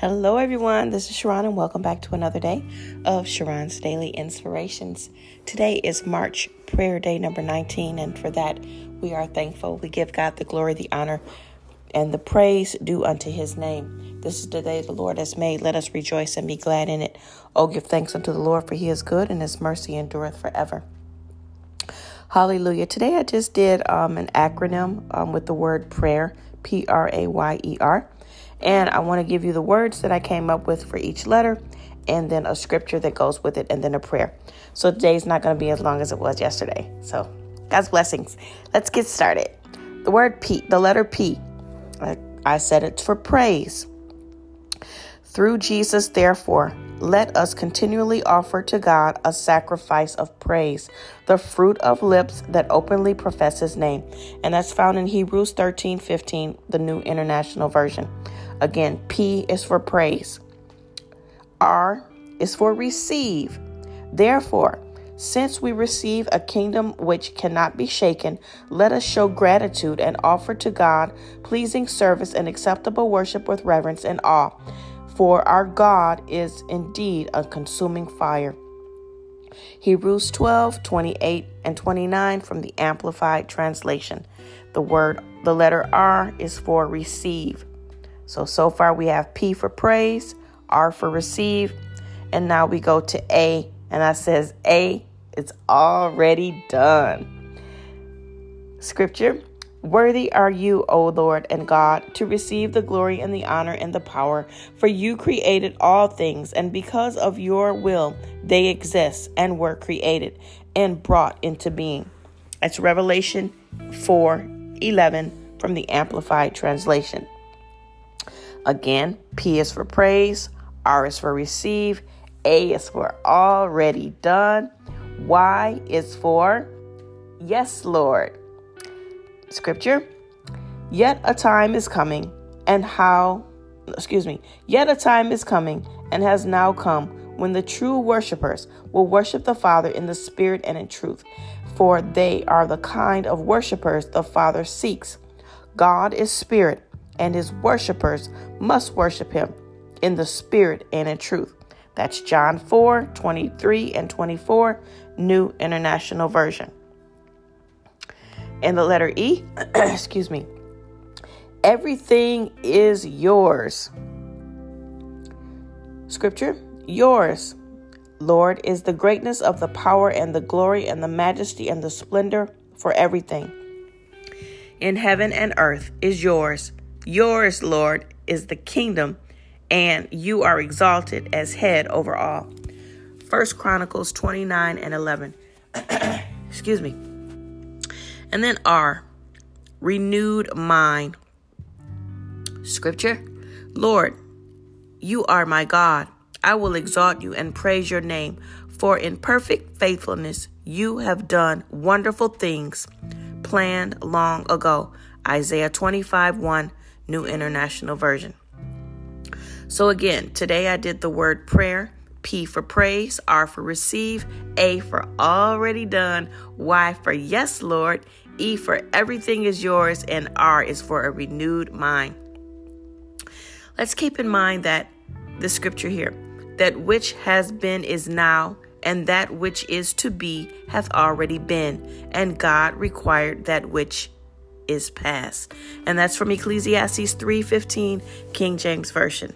Hello, everyone. This is Sharon, and welcome back to another day of Sharon's Daily Inspirations. Today is March Prayer Day number 19, and for that, we are thankful. We give God the glory, the honor, and the praise due unto his name. This is the day the Lord has made. Let us rejoice and be glad in it. Oh, give thanks unto the Lord, for he is good, and his mercy endureth forever. Hallelujah. Today I just did um, an acronym um, with the word prayer, P R A Y E R. And I want to give you the words that I came up with for each letter and then a scripture that goes with it and then a prayer. So today's not going to be as long as it was yesterday. So God's blessings. Let's get started. The word P, the letter P, I, I said it's for praise. Through Jesus, therefore, let us continually offer to God a sacrifice of praise, the fruit of lips that openly profess his name. And that's found in Hebrews 13 15, the New International Version. Again, P is for praise. R is for receive. Therefore, since we receive a kingdom which cannot be shaken, let us show gratitude and offer to God pleasing service and acceptable worship with reverence and awe. For our God is indeed a consuming fire. Hebrews 12, 28, and 29 from the Amplified Translation. The word, the letter R is for receive. So, so far we have P for praise, R for receive, and now we go to A, and I says A, it's already done. Scripture Worthy are you, O Lord and God, to receive the glory and the honor and the power, for you created all things, and because of your will they exist and were created and brought into being. That's Revelation 4 11 from the Amplified Translation. Again, P is for praise, R is for receive, A is for already done, Y is for yes, Lord. Scripture, yet a time is coming, and how, excuse me, yet a time is coming and has now come when the true worshippers will worship the Father in the Spirit and in truth, for they are the kind of worshippers the Father seeks. God is Spirit and his worshipers must worship him in the spirit and in truth. That's John 4 23 and 24, New International Version. And the letter E, excuse me, everything is yours. Scripture, yours, Lord, is the greatness of the power and the glory and the majesty and the splendor for everything. In heaven and earth is yours Yours, Lord, is the kingdom, and you are exalted as head over all. First Chronicles 29 and 11. Excuse me. And then R, renewed mind. Scripture Lord, you are my God. I will exalt you and praise your name, for in perfect faithfulness you have done wonderful things planned long ago. Isaiah 25 1 New International Version. So, again, today I did the word prayer. P for praise, R for receive, A for already done, Y for yes, Lord, E for everything is yours, and R is for a renewed mind. Let's keep in mind that the scripture here that which has been is now, and that which is to be hath already been, and God required that which is past. And that's from Ecclesiastes 3:15, King James Version.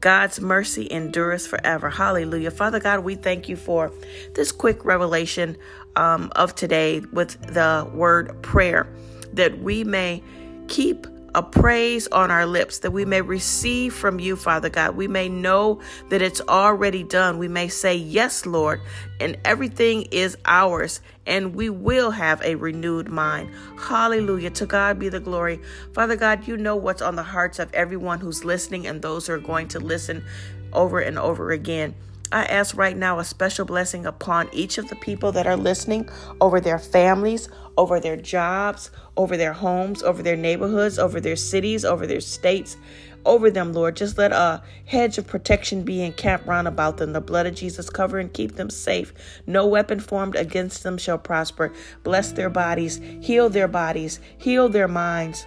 God's mercy endures forever. Hallelujah. Father God, we thank you for this quick revelation um, of today with the word prayer, that we may keep a praise on our lips that we may receive from you, Father God. We may know that it's already done. We may say, Yes, Lord, and everything is ours, and we will have a renewed mind. Hallelujah. To God be the glory. Father God, you know what's on the hearts of everyone who's listening and those who are going to listen over and over again. I ask right now a special blessing upon each of the people that are listening over their families, over their jobs, over their homes, over their neighborhoods, over their cities, over their states, over them, Lord. Just let a hedge of protection be encamped round about them. The blood of Jesus cover and keep them safe. No weapon formed against them shall prosper. Bless their bodies, heal their bodies, heal their minds.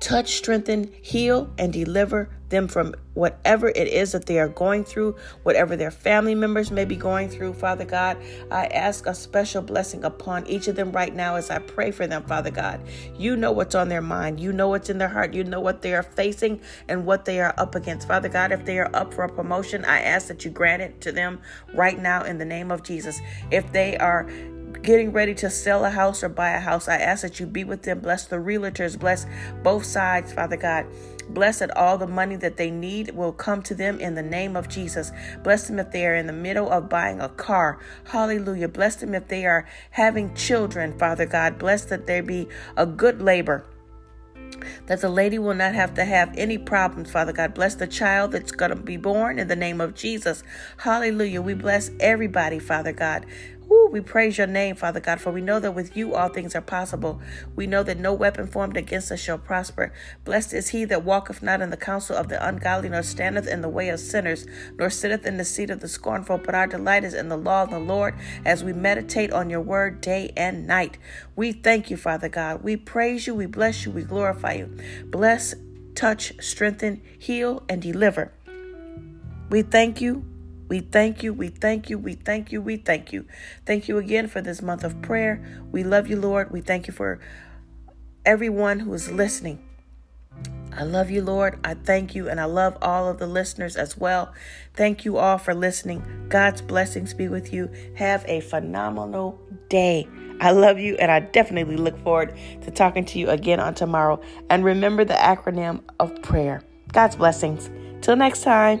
touch, strengthen, heal, and deliver them from whatever it is that they are going through, whatever their family members may be going through, Father God. I ask a special blessing upon each of them right now as I pray for them, Father God. You know what's on their mind, you know what's in their heart, you know what they are facing and what they are up against. Father God, if they are up for a promotion, I ask that you grant it to them right now in the name of Jesus. If they are getting ready to sell a house or buy a house, I ask that you be with them. Bless the realtors, bless both sides, Father God. Bless that all the money that they need will come to them in the name of Jesus. Bless them if they are in the middle of buying a car. Hallelujah. Bless them if they are having children, Father God. Bless that there be a good labor that the lady will not have to have any problems, Father God. Bless the child that's going to be born in the name of Jesus. Hallelujah. We bless everybody, Father God. We praise your name, Father God, for we know that with you all things are possible. We know that no weapon formed against us shall prosper. Blessed is he that walketh not in the counsel of the ungodly, nor standeth in the way of sinners, nor sitteth in the seat of the scornful. But our delight is in the law of the Lord as we meditate on your word day and night. We thank you, Father God. We praise you, we bless you, we glorify you. Bless, touch, strengthen, heal, and deliver. We thank you. We thank you, we thank you, we thank you, we thank you. Thank you again for this month of prayer. We love you, Lord. We thank you for everyone who is listening. I love you, Lord. I thank you, and I love all of the listeners as well. Thank you all for listening. God's blessings be with you. Have a phenomenal day. I love you, and I definitely look forward to talking to you again on tomorrow. And remember the acronym of prayer. God's blessings. Till next time.